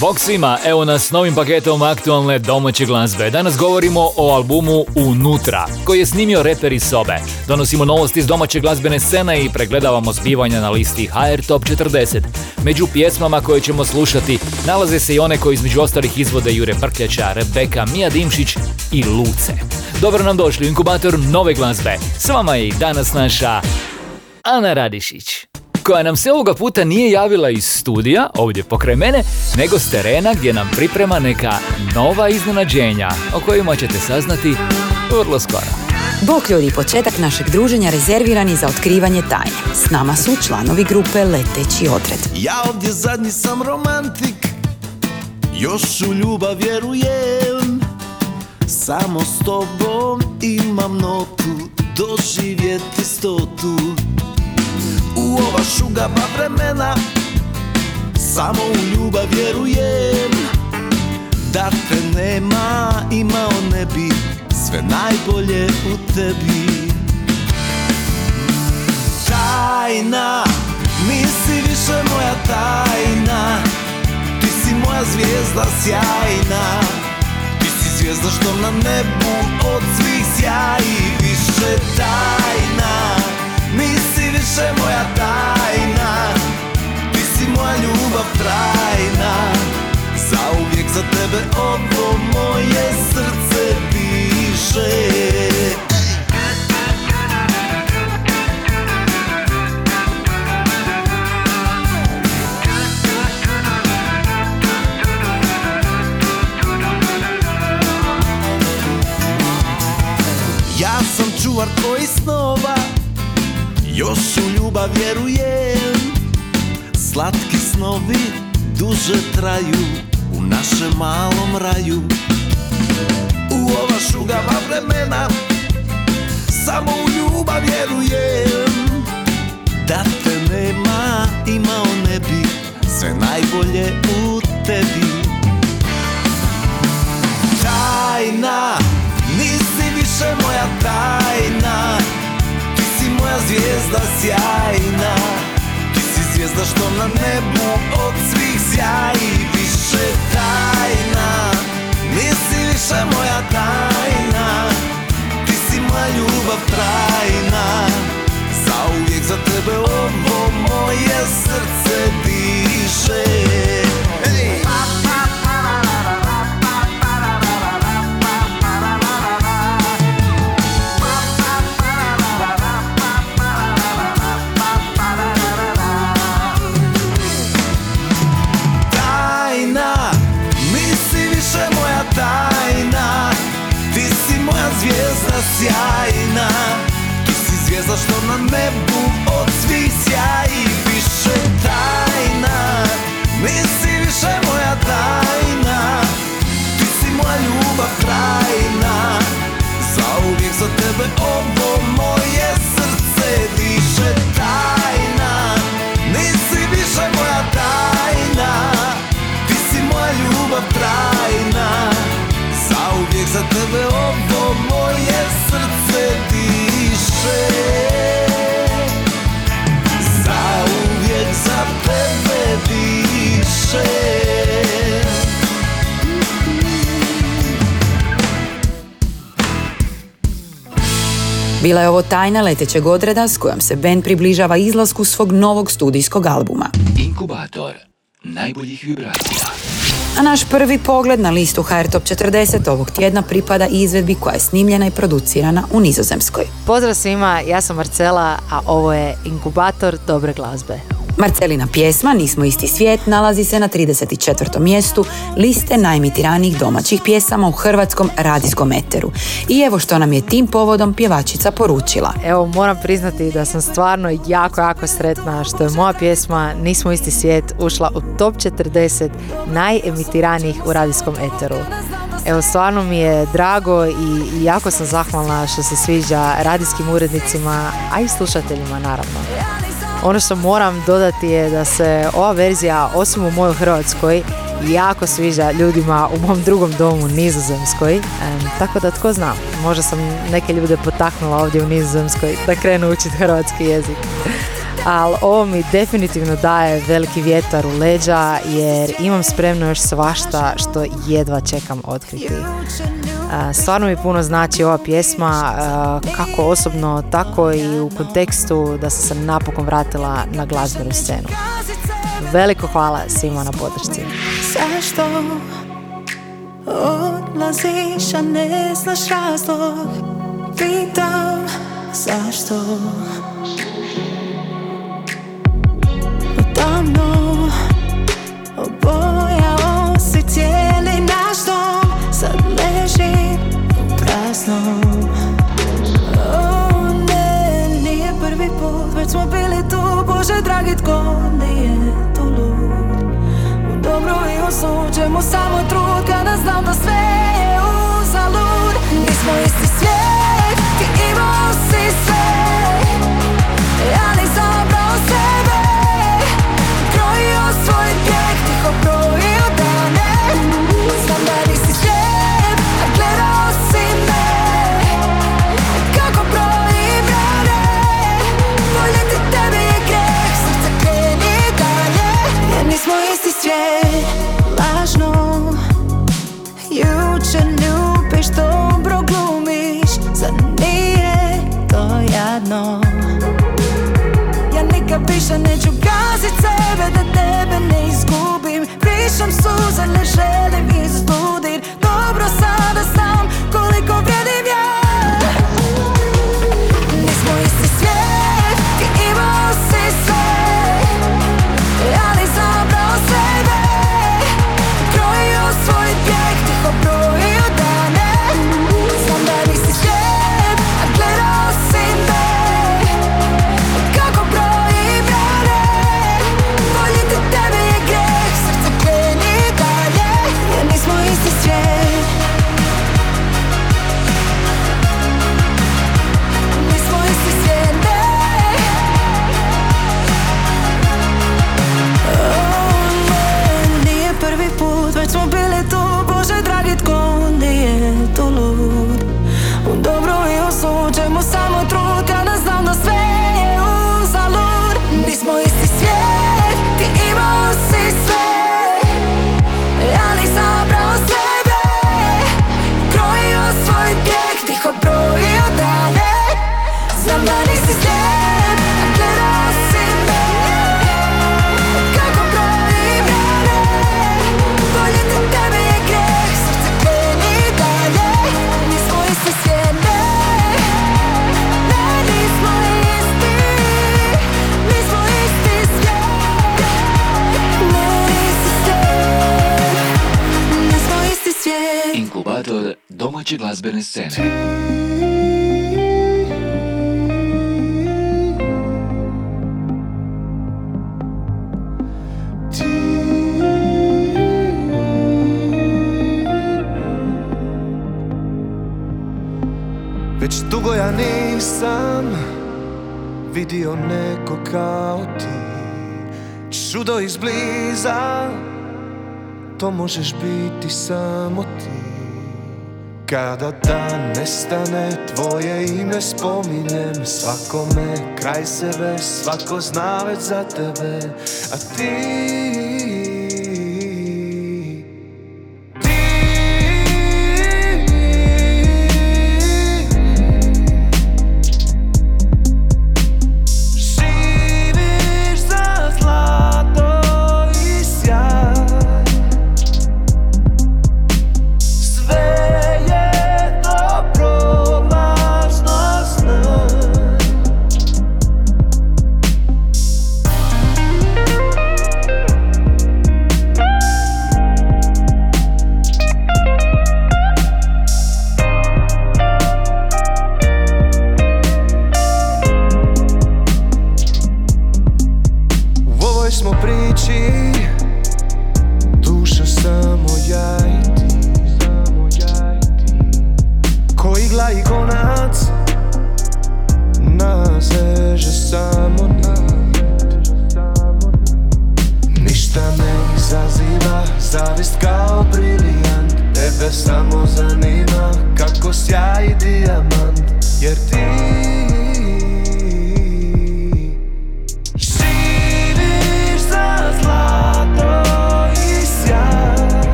Bog svima, evo nas s novim paketom aktualne domaće glazbe. Danas govorimo o albumu Unutra, koji je snimio reper iz sobe. Donosimo novosti iz domaće glazbene scene i pregledavamo zbivanja na listi HR Top 40. Među pjesmama koje ćemo slušati nalaze se i one koje između ostalih izvode Jure Brkljača, Rebeka, Mija Dimšić i Luce. Dobro nam došli u inkubator nove glazbe. S vama je i danas naša Ana Radišić koja nam se ovoga puta nije javila iz studija, ovdje pokraj mene, nego s terena gdje nam priprema neka nova iznenađenja, o kojima ćete saznati vrlo skoro. Bok ljudi, početak našeg druženja rezerviran je za otkrivanje tajne. S nama su članovi grupe Leteći odred. Ja ovdje zadnji sam romantik, još u ljubav vjerujem. Samo s tobom imam notu, doživjeti stotu. U ova šugaba vremena, samo u ljubav vjerujem. Da te nema, imao ne bi sve najbolje u tebi. Tajna, nisi više moja tajna Ti si moja zvijezda sjajna Ti si zvijezda što na nebu od svih sjaji Više tajna, nisi više moja tajna. Ti si moja ljubav trajna. Zauvijek za tebe ovo moje srce diše Ja sam čuvar tvojih snova Još u ljubav vjerujem Slatki snovi duže traju U našem malom raju. U ova šugava vremena Samo u ljubav vjerujem Da te nema, imao ne bi Sve najbolje u tebi. Tajna, nisi više moja tajna moja zvijezda sjajna. Ti si zvijezda što na nebu od svih sjaji Više tajna, nisi više moja tajna. Ti si moja ljubav trajna. Zauvijek za tebe ovo moje srce diše zvijezda što Bila je ovo tajna letećeg odreda s kojom se band približava izlasku svog novog studijskog albuma. Inkubator najboljih vibracija. A naš prvi pogled na listu HR Top 40 ovog tjedna pripada izvedbi koja je snimljena i producirana u Nizozemskoj. Pozdrav svima, ja sam Marcela, a ovo je inkubator dobre glazbe. Marcelina pjesma Nismo isti svijet nalazi se na 34. mjestu liste najemitiranijih domaćih pjesama u hrvatskom radijskom eteru. I evo što nam je tim povodom pjevačica poručila. Evo, moram priznati da sam stvarno jako, jako sretna što je moja pjesma Nismo isti svijet ušla u top 40 najemitiranijih u radijskom eteru. Evo, stvarno mi je drago i, jako sam zahvalna što se sviđa radijskim urednicima, a i slušateljima naravno. Ono što moram dodati je da se ova verzija, osim u mojoj Hrvatskoj, jako sviđa ljudima u mom drugom domu Nizozemskoj. Em, tako da tko zna, možda sam neke ljude potaknula ovdje u Nizozemskoj da krenu učiti hrvatski jezik. Ali ovo mi definitivno daje veliki vjetar u leđa jer imam spremno još svašta što jedva čekam otkriti. Stvarno mi puno znači ova pjesma, kako osobno, tako i u kontekstu da sam se napokon vratila na glazbenu scenu. Veliko hvala svima na podršci. Zašto odlaziš, a ne znaš razlog Pitam zašto praznom O ne, nije prvi put, već smo bili tu Bože dragi, tko nije tu lud U dobru i u suđemu samo trud Kada znam da sve je uzalud Nismo isti domaće glazbene scene. Već dugo ja nisam vidio neko kao ti Čudo izbliza, to možeš biti samo Kada dan nestane, tvoje ime spominjem. Svakome kraj sebe, svako zna već za tebe. A ti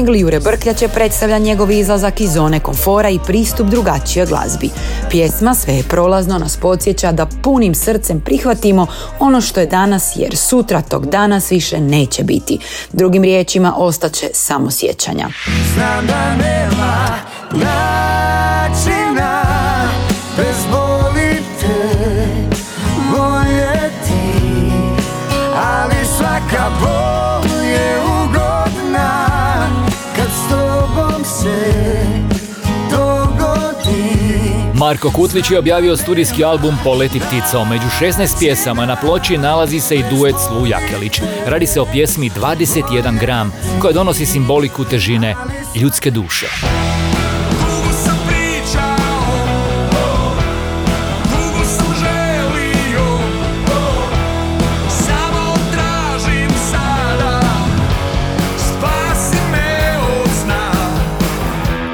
singl Jure Brkljače predstavlja njegov izlazak iz zone komfora i pristup drugačijoj glazbi. Pjesma Sve je prolazno nas podsjeća da punim srcem prihvatimo ono što je danas jer sutra tog danas više neće biti. Drugim riječima ostaće samo sjećanja. Znam da nema načina Marko Kutlić je objavio studijski album Poleti ptico. Među 16 pjesama na ploči nalazi se i duet s Lu Jakelić. Radi se o pjesmi 21 gram koja donosi simboliku težine ljudske duše.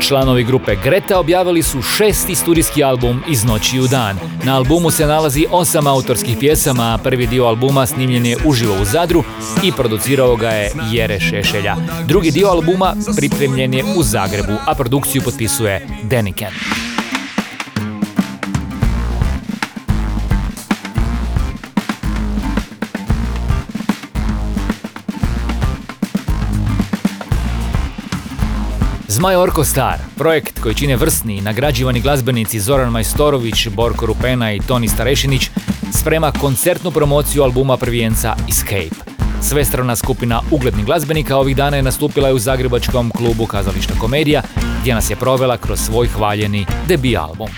Članovi grupe Greta objavili su šesti studijski album iz noći u dan. Na albumu se nalazi osam autorskih pjesama, a prvi dio albuma snimljen je uživo u Zadru i producirao ga je Jere Šešelja. Drugi dio albuma pripremljen je u Zagrebu, a produkciju potpisuje Deniken. Zmaj Orko Star, projekt koji čine vrsni i nagrađivani glazbenici Zoran Majstorović, Borko Rupena i Toni Starešinić, sprema koncertnu promociju albuma prvijenca Escape. Svestrana skupina uglednih glazbenika ovih dana je nastupila u zagrebačkom klubu Kazališta komedija, gdje nas je provela kroz svoj hvaljeni debi album.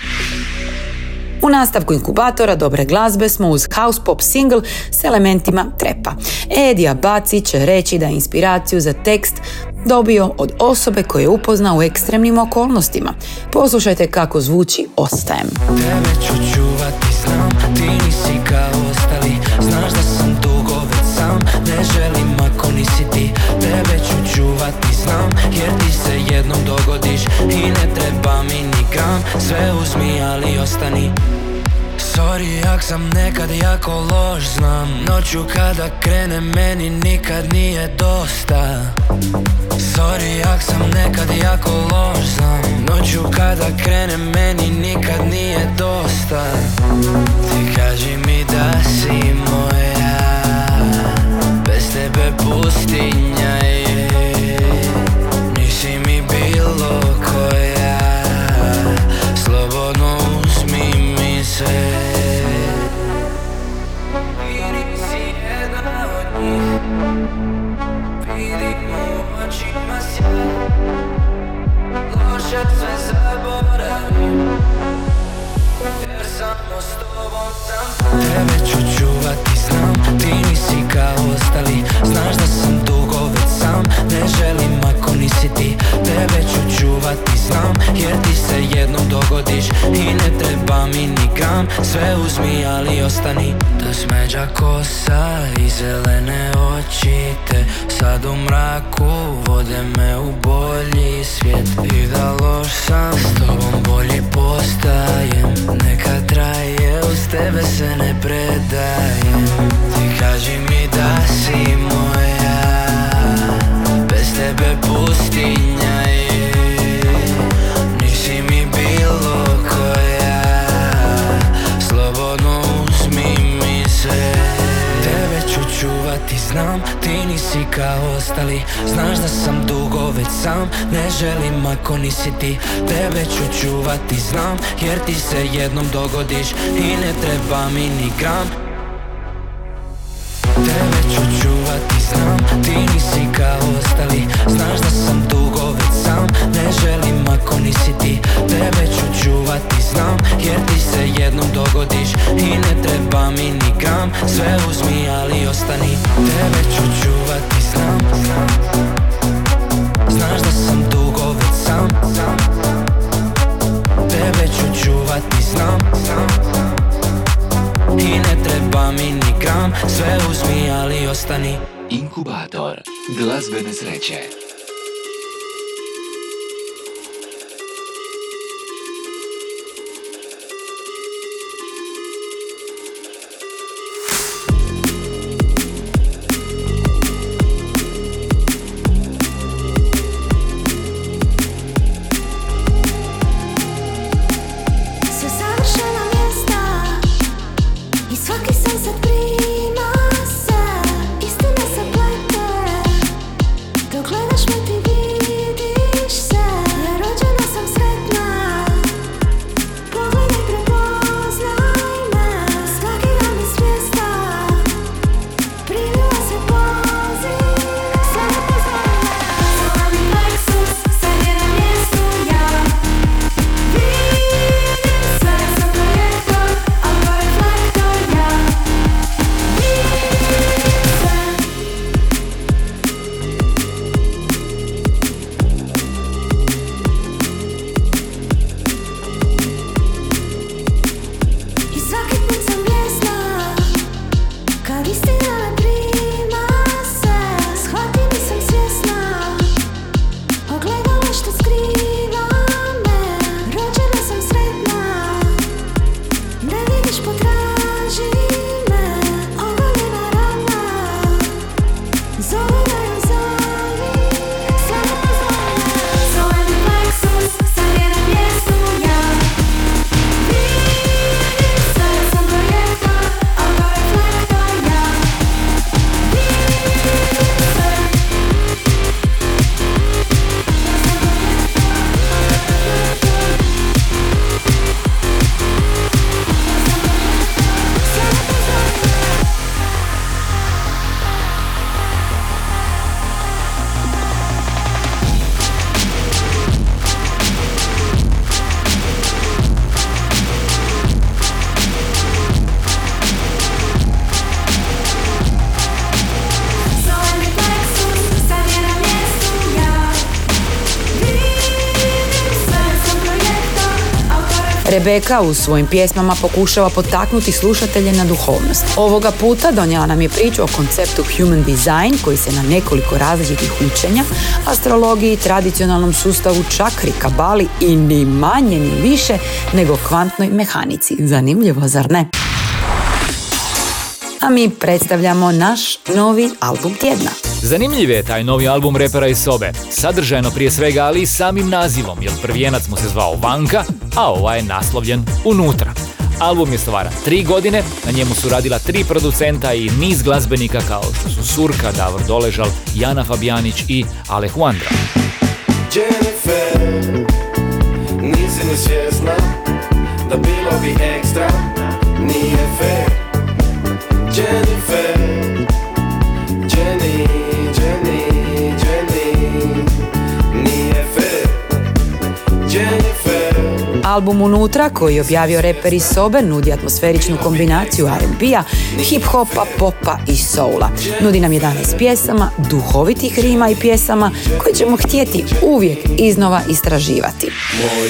U nastavku inkubatora dobre glazbe smo uz house pop single s elementima trepa. Edija Baci će reći da je inspiraciju za tekst dobio od osobe koje je upoznao u ekstremnim okolnostima. Poslušajte kako zvuči Ostajem. Tebe ću čuvati, znam, ti nisi kao ostali Znaš da sam dugo već sam, ne želim ako nisi ti Tebe ću čuvati, znam, jer ti se jednom dogodiš I ne treba mi ni gram, sve uzmi ali ostani Sorry jak sam nekad jako loš znam. Noću kada krene meni nikad nije dosta. Sorry jak sam nekad jako loš znam. Noću kada krene meni nikad nije dosta. Ti kaži mi da si moja. Bez tebe pustinja je. Nisi mi bilo koja nisi jedna od očima Jer Tebe ću čuvati, znam Ti nisi kao ostali. Znaš da sam sam Ne želim ako nisi ti Tebe ću čuvati znam. Jer ti se jednom dogodiš I ne treba mi ni gram. Sve uzmi ali ostani. Ta smeđa kosa i zelene oči te Sad u mraku vode me u bolji svijet. I da loš sam s tobom bolji postajem. Neka traje uz tebe se ne predajem. Ti kaži mi nisi kao ostali. Znaš da sam dugo već sam Ne želim ako nisi ti. Tebe ću čuvati znam Jer ti se jednom dogodiš I ne treba mi ni gram. Tebe ću čuvati znam Ti nisi kao ostali. Znaš da sam Ne želim ako nisi ti. Tebe ću čuvati znam Jer ti se jednom dogodiš. I ne treba mi ni gram Sve uzmi ali ostani. Tebe ću čuvati znam Znaš da sam dugo već sam. Tebe ću čuvati znam. I ne treba mi ni gram Sve uzmi ali ostani. Inkubator glazbene sreće. Svaki sunset Rebeka u svojim pjesmama pokušava potaknuti slušatelje na duhovnost. Ovoga puta donijela nam je priču o konceptu human design koji se na nekoliko različitih učenja, astrologiji, tradicionalnom sustavu čakri, kabali i ni manje ni više nego kvantnoj mehanici. Zanimljivo, zar ne? A mi predstavljamo naš novi album tjedna. Zanimljiv je taj novi album repera iz sobe. Sadržajno prije svega, ali i samim nazivom, jer prvijenac mu se zvao Vanka, a ovaj je naslovljen Unutra. Album je stvaran tri godine, na njemu su radila tri producenta i niz glazbenika kao što su Surka, Davor Doležal, Jana Fabijanić i Alejandra. Jennifer, nisi ni svjesna Da bilo bi ekstra, nije fair Jennifer, Jenny, Jenny, Jenny. Nije fair. Jennifer. Album Unutra, koji je objavio reper iz sobe, nudi atmosferičnu kombinaciju R&B-a, hip-hopa, popa i soula. Nudi nam 11 pjesama, duhovitih rima i pjesama koje ćemo htjeti uvijek iznova istraživati. Moj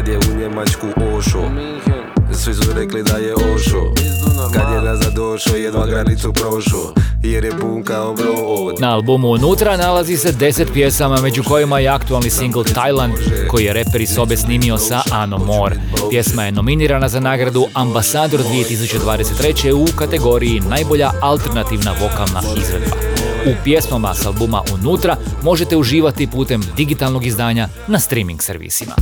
Kad je u Njemačku ošo Svi su rekli da je ošo Kad je nazad došo, jedva granicu prošo Jer je pun kao brod Na albumu Unutra nalazi se 10 pjesama, među kojima je aktualni single Thailand, koji je reper iz sobe snimio sa Ano Moore. Pjesma je nominirana za nagradu Ambasador 2023. u kategoriji Najbolja alternativna vokalna izvedba. U pjesmama s albuma Unutra možete uživati putem digitalnog izdanja na streaming servisima.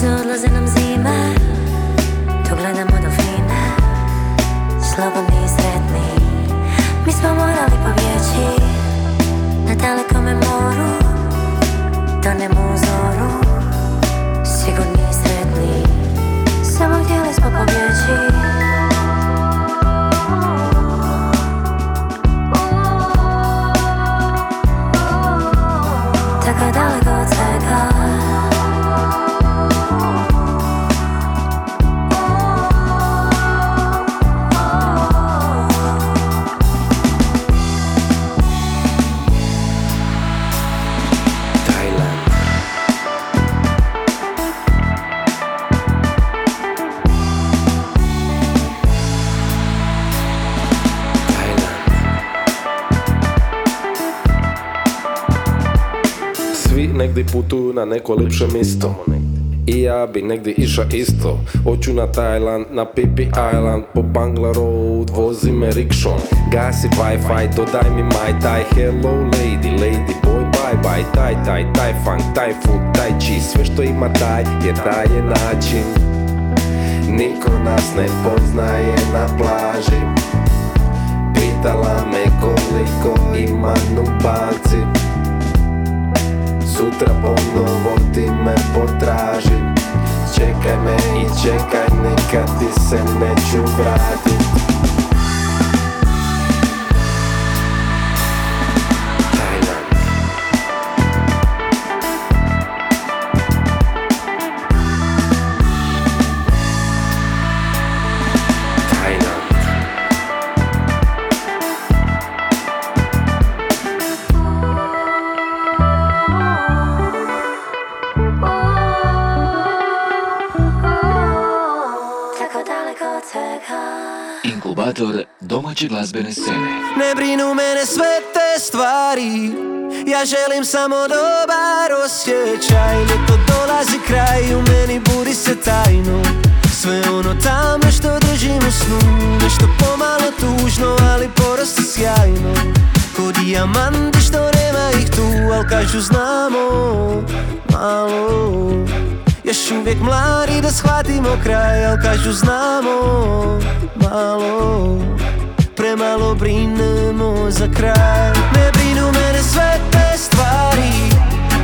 zonas and I'm na neko lipše misto I ja bi negdje iša isto. Hoću na Tajland, na Pipi Island Po Bangla Road, vozi me rikšom. Gasi Wi-Fi, dodaj mi my taj Hello lady, lady boy, bye bye. Taj, taj, taj funk, taj food, taj chi Sve što ima taj, jer taj je način. Niko nas ne poznaje na plaži. Pitala me koliko ima nubanci Sutra ponovo ti me potraži Čekaj me i čekaj nikad ti se neću vratit glazbene scene. Ne brinu mene sve te stvari Ja želim samo dobar osjećaj. Ljeto dolazi kraj u meni budi se tajno. Sve ono tamo što držim u snu Nešto pomalo tužno ali porosti sjajno. Ko dijamanti što nema ih tu Al kažu znamo malo. Još uvijek mladi da shvatimo kraj Al kažu znamo malo Premalo brinemo za kraj. Ne brinu mene sve te stvari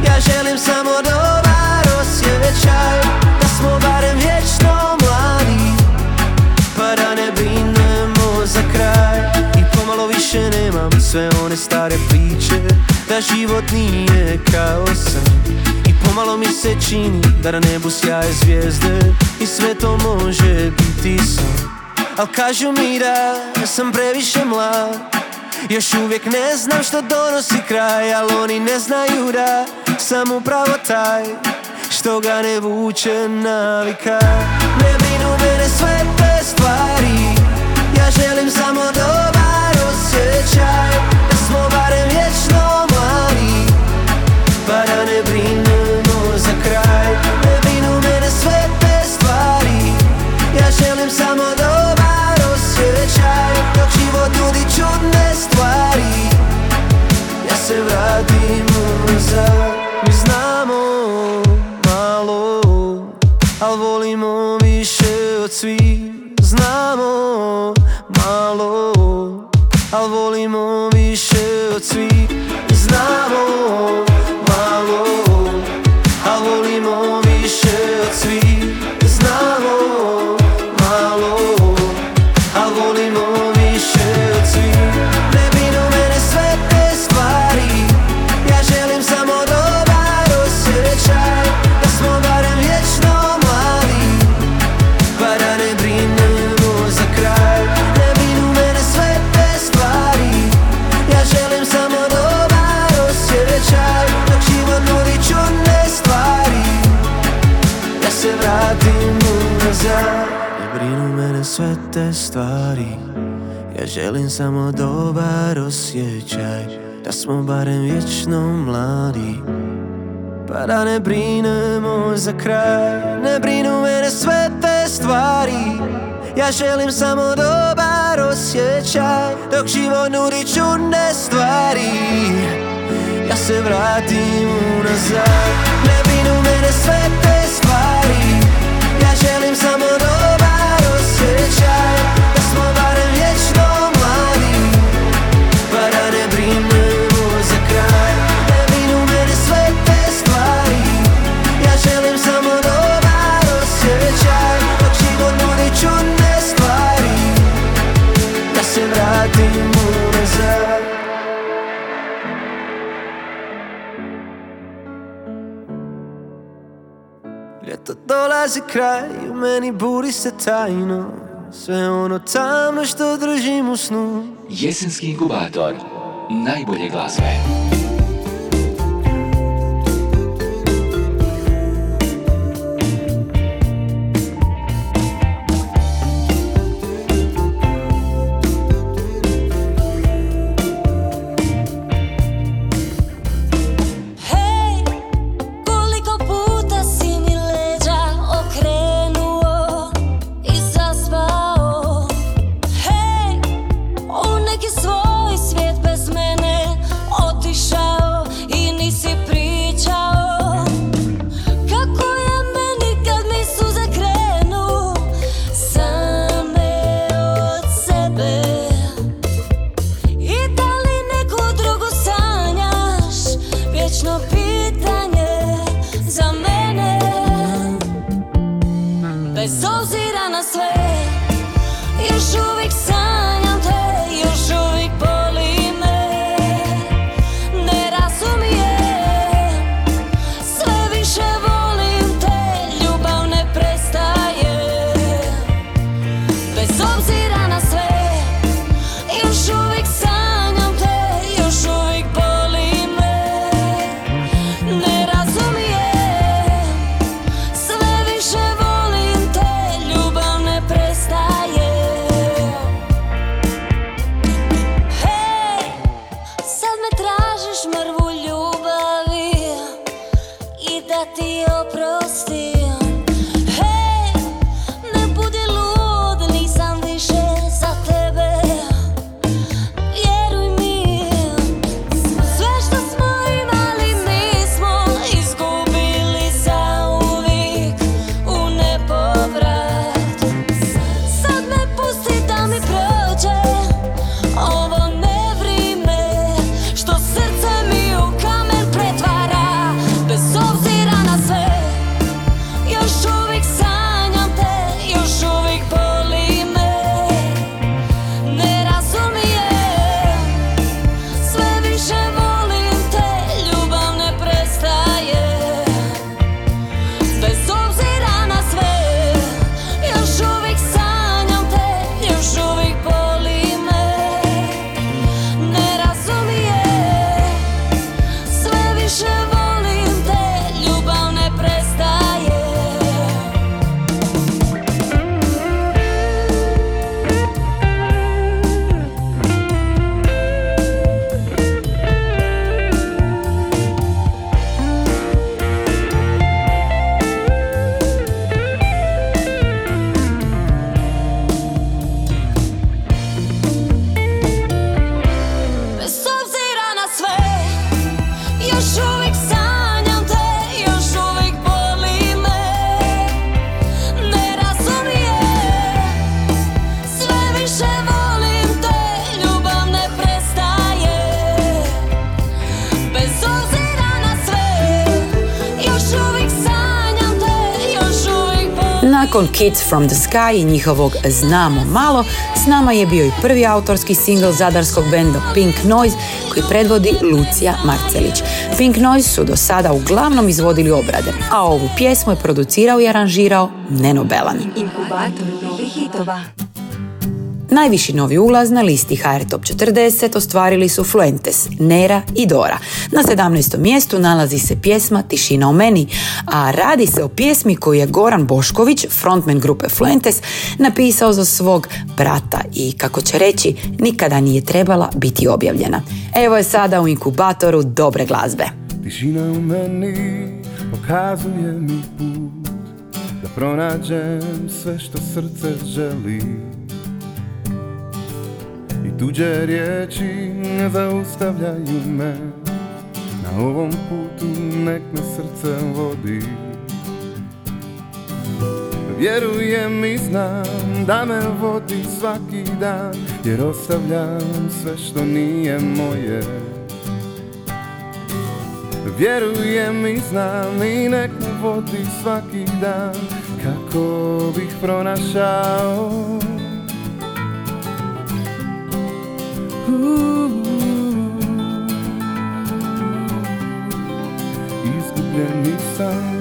Ja želim samo dobar osjećaj Da smo barem vječno mladi Pa da ne brinemo za kraj. I pomalo više nemam sve one stare priče Da život nije kao san I pomalo mi se čini da na nebu sjaje zvijezde I sve to može biti san Al kažu mi da sam previše mlad. Još uvijek ne znam što donosi kraj Al oni ne znaju da sam upravo taj Što ga ne vuče navika. Ne brinu mene sve te stvari Ja želim samo smo barem vječno mladi Pa da ne brinemo za kraj. Ne brinu mene sve te stvari Ja želim samo dobar osjećaj. Dok život nudi čudne stvari Ja se vratim unazad. Ne brinu mene sve te stvari dolazi kraj U meni buri se tajno. Sve ono tamno što držim u snu. Jesenski inkubator. Najbolje glazbe bez obzira na sve Još uvijek se Nakon Kids from the Sky i njihovog Znamo malo, s nama je bio i prvi autorski singl zadarskog benda Pink Noise koji predvodi Lucija Marcelić. Pink Noise su do sada uglavnom izvodili obrade, a ovu pjesmu je producirao i aranžirao Neno Belan. Inkubator novih hitova. Najviši novi ulaz na listi HR Top 40 ostvarili su Fluentes, Nera i Dora. Na 17. mjestu nalazi se pjesma Tišina u meni, a radi se o pjesmi koju je Goran Bošković, frontman grupe Fluentes, napisao za svog brata i, kako će reći, nikada nije trebala biti objavljena. Evo je sada u inkubatoru dobre glazbe. Tišina u meni pokazuje mi put Da pronađem sve što srce želi tuđe riječi ne zaustavljaju me. Na ovom putu nek me srce vodi. Vjerujem i znam da me vodi svaki dan Jer ostavljam sve što nije moje. Vjerujem i znam i nek me vodi svaki dan Kako bih pronašao Izgubljeni sam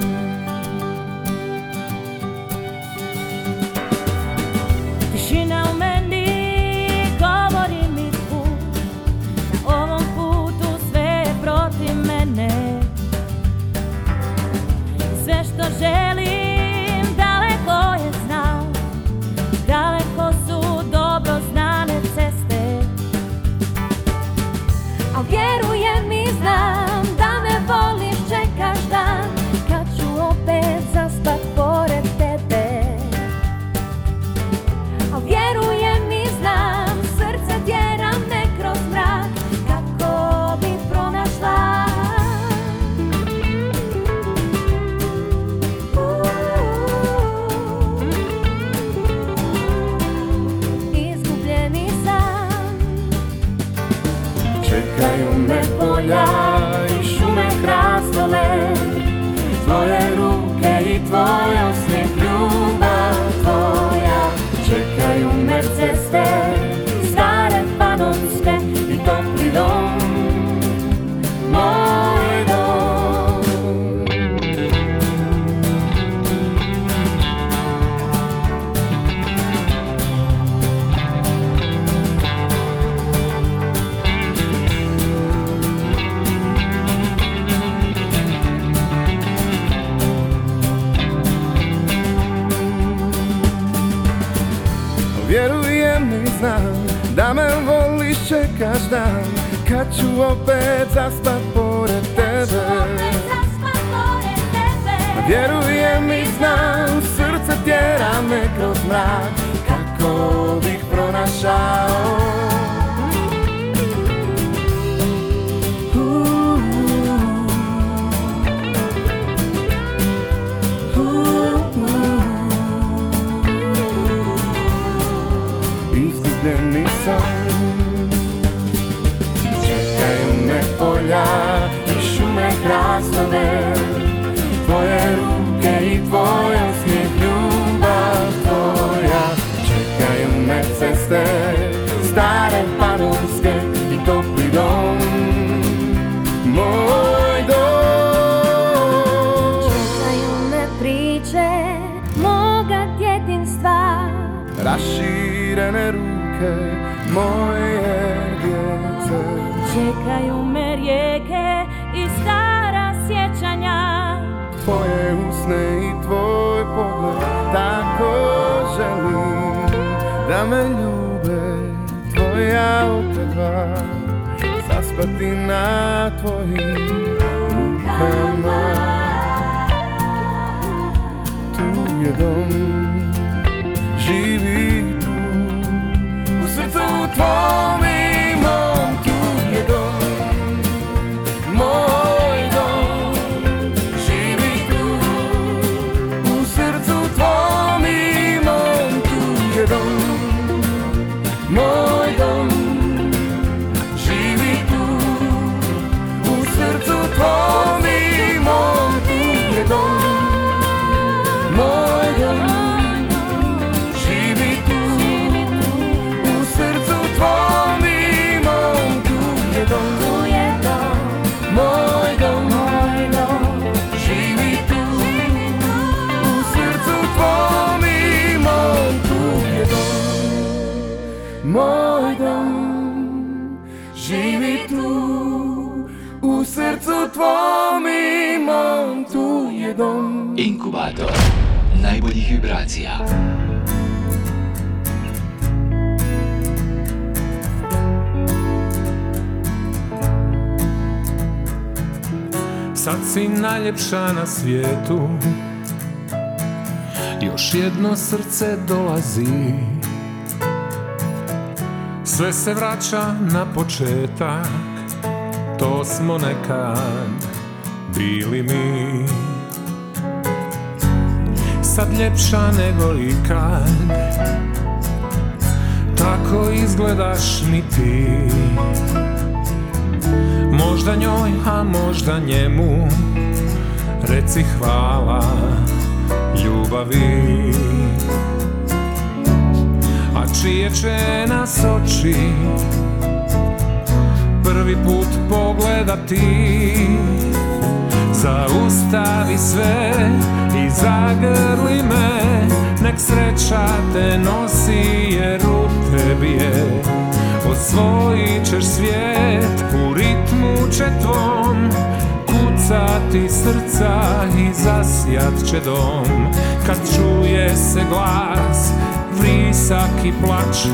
Kad ću opet zaspat pored rijeke i stara sjećanja. Tvoje usne i tvoj pogled Tako želim da me ljube. Tvoja okrva Zaspati na tvojim tvom imam tu je dom. Inkubator najboljih vibracija. Sad si najljepša na svijetu. Još jedno srce dolazi. Sve se vraća na početak To smo nekad bili mi. Sad ljepša nego ikad. Tako izgledaš mi ti. Možda njoj, a možda njemu. Reci hvala ljubavi. A čije će nas oči Prvi put pogledati. Zaustavi sve i zagrli me. Nek sreća te nosi jer u tebi je. Osvojit ćeš svijet u ritmu će tvom Kucati srca i zasjat će dom. Kad čuje se glas, vrisak i plać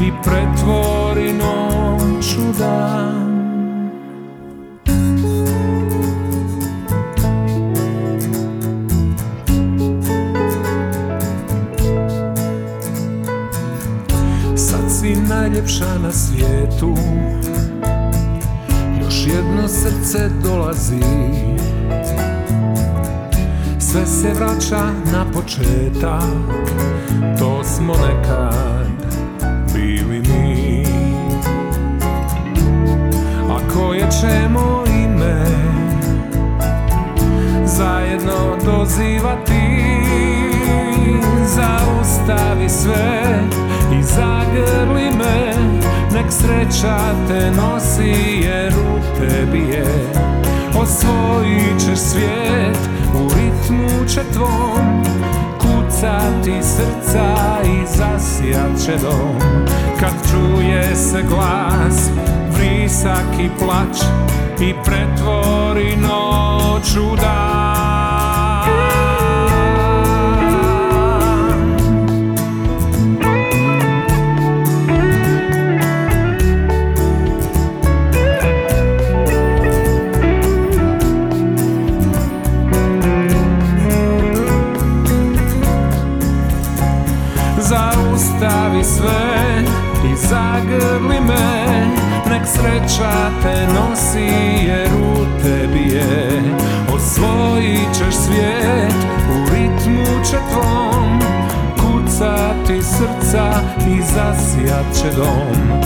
I pretvori noć u dan. Sad si najljepša na svijetu. Još jedno srce dolazi. Sve se vraća na početak. To smo nekad ćemo ime Zajedno dozivati. Zaustavi sve i zagrli me Nek sreća te nosi jer u tebi je. Osvojit ćeš svijet u ritmu će tvom Kucati srca i zasijat će dom. Kad čuje se glas, vrisak i plać I pretvori noć u dan sreća te nosi jer u tebi je Osvojit ćeš svijet u ritmu će tvom Kucati srca i zasijat će dom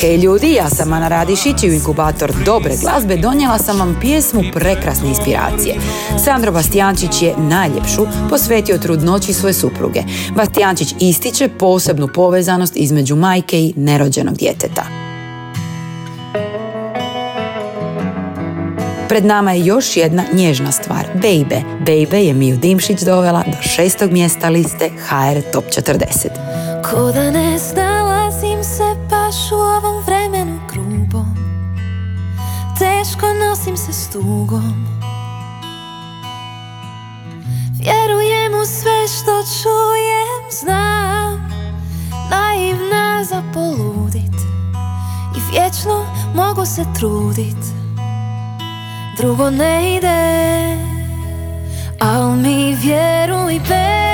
Hej ljudi, ja sam Ana Radišić i u inkubator dobre glazbe donijela sam vam pjesmu prekrasne inspiracije. Sandro Bastijančić je najljepšu posvetio trudnoći svoje supruge. Bastijančić ističe posebnu povezanost između majke i nerođenog djeteta. Pred nama je još jedna nježna stvar, Baby. Baby je Miju Dimšić dovela do šestog mjesta liste HR Top 40. Ko da ne snalazim se baš u ovom vremenu grubom Teško nosim se s tugom Vjerujem u sve što čujem, znam Naivna za poludit I vječno mogu se trudit Drugo ne ide Al mi vjeruj baby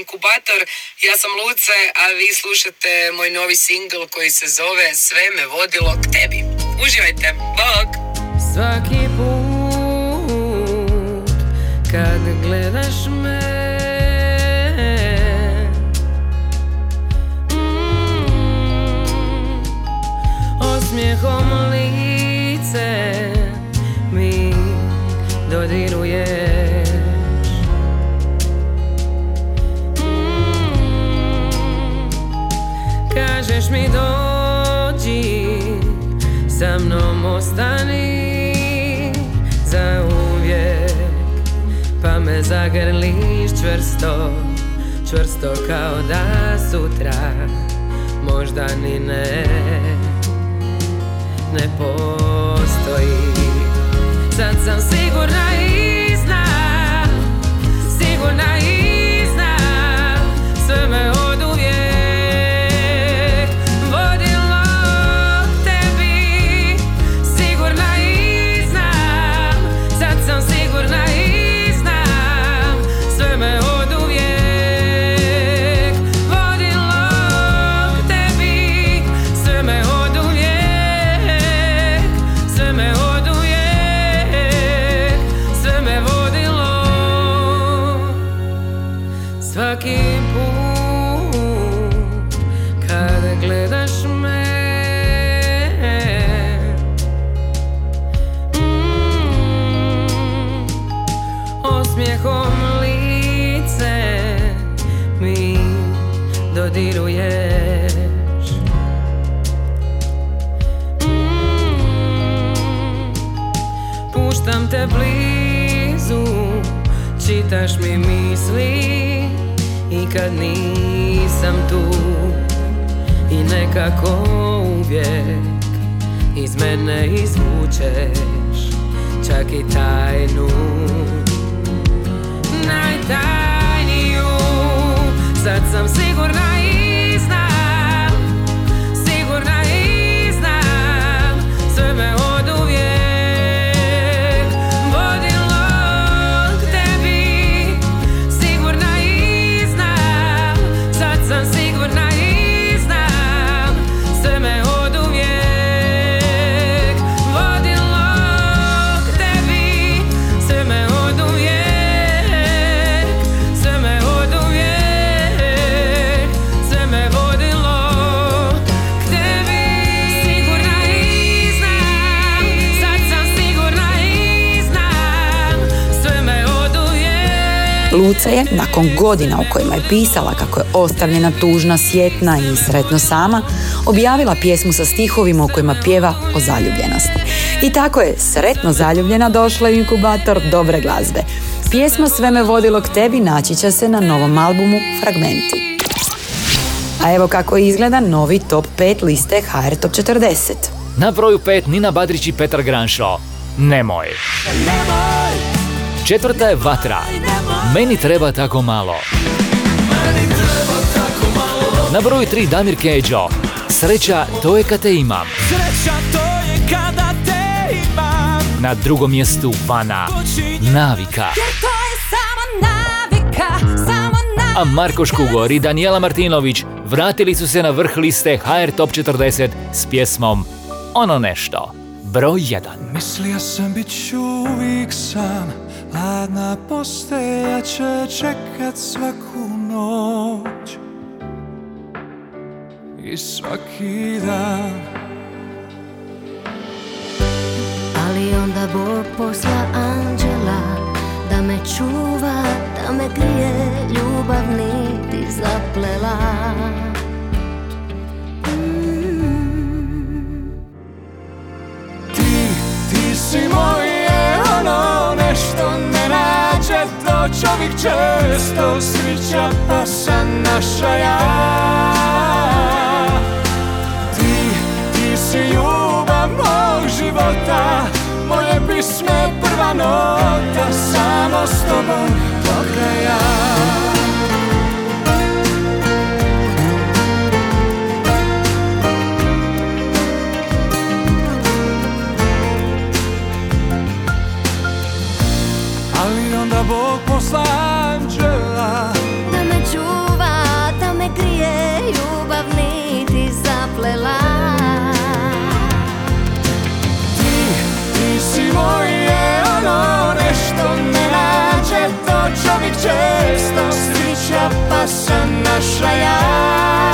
Inkubator. Ja sam Luce, a vi slušate moj novi singl koji se zove Sve me vodilo k tebi. Uživajte. Bog! Svaki put ostani za uvijek Pa me zagrliš čvrsto, čvrsto kao da sutra Možda ni ne, ne postoji. Sad sam sigurna i dodiruješ Mm, Puštam te blizu, čitaš mi misli i kad nisam tu i nekako uvijek iz mene izvučeš čak i tajnu. Najtajniju sad sam sigurna Luca je, nakon godina u kojima je pisala kako je ostavljena tužna, sjetna i sretno sama, objavila pjesmu sa stihovima u kojima pjeva o zaljubljenosti. I tako je sretno zaljubljena došla u inkubator dobre glazbe. Pjesma Sve me vodilo k tebi naći će se na novom albumu Fragmenti. A evo kako izgleda novi top 5 liste HR Top 40. Na broju 5 Nina Badrić i Petar Granšo. Nemoj. Četvrta je Vatra. Meni treba tako malo. Na broju 3 Damir Keđo. Sreća, to je kad te imam. Sreća to je kada te imam Na drugom mjestu Vana. Navika. A Marko Škugor i Danijela Martinović vratili su se na vrh liste HR Top 40 s pjesmom Ono nešto. Broj 1. Mislio sam bit ću uvijek sam Hladna posteja će čekat svaku noć. I svaki dan. Ali onda Bog posla anđela Da me čuva, da me grije Ljubav niti zaplela? Ti, ti si ono nešto ne nađe To čovjek često srića pa sam naša ja. Ti, ti si ljubav mog života Moje pisme prva nota Samo s tobom do Onda Bog posla anđela Da me čuva, da me grije Ljubav niti zaplela. Ti, ti si moje ono nešto ne nađe. To čovjek često srića pa sam naša ja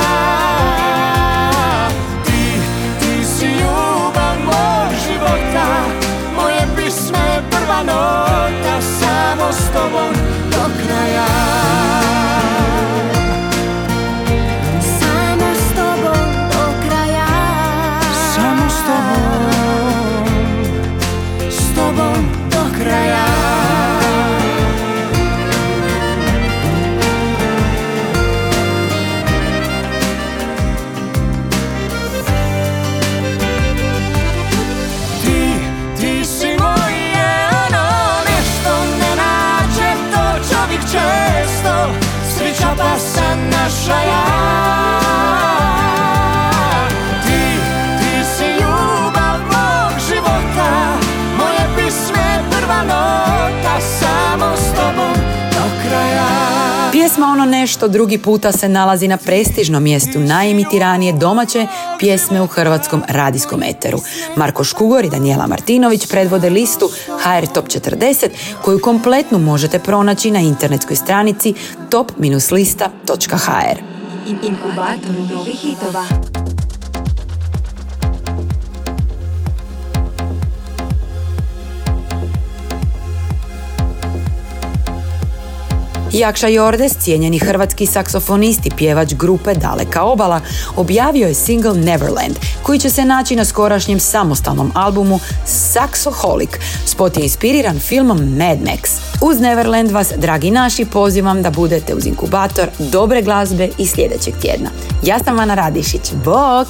Pjesma Ono nešto drugi puta se nalazi na prestižnom mjestu najimitiranije domaće pjesme u hrvatskom radijskom eteru. Marko Škugor i Daniela Martinović predvode listu HR Top 40 koju kompletnu možete pronaći na internetskoj stranici top-lista.hr. Inkubator novih hitova. Jakša Jordes, cijenjeni hrvatski saksofonist i pjevač grupe Daleka obala, objavio je single Neverland, koji će se naći na skorašnjem samostalnom albumu Saxoholic. Spot je inspiriran filmom Mad Max. Uz Neverland vas, dragi naši, pozivam da budete uz inkubator dobre glazbe i sljedećeg tjedna. Ja sam Ana Radišić. Bok!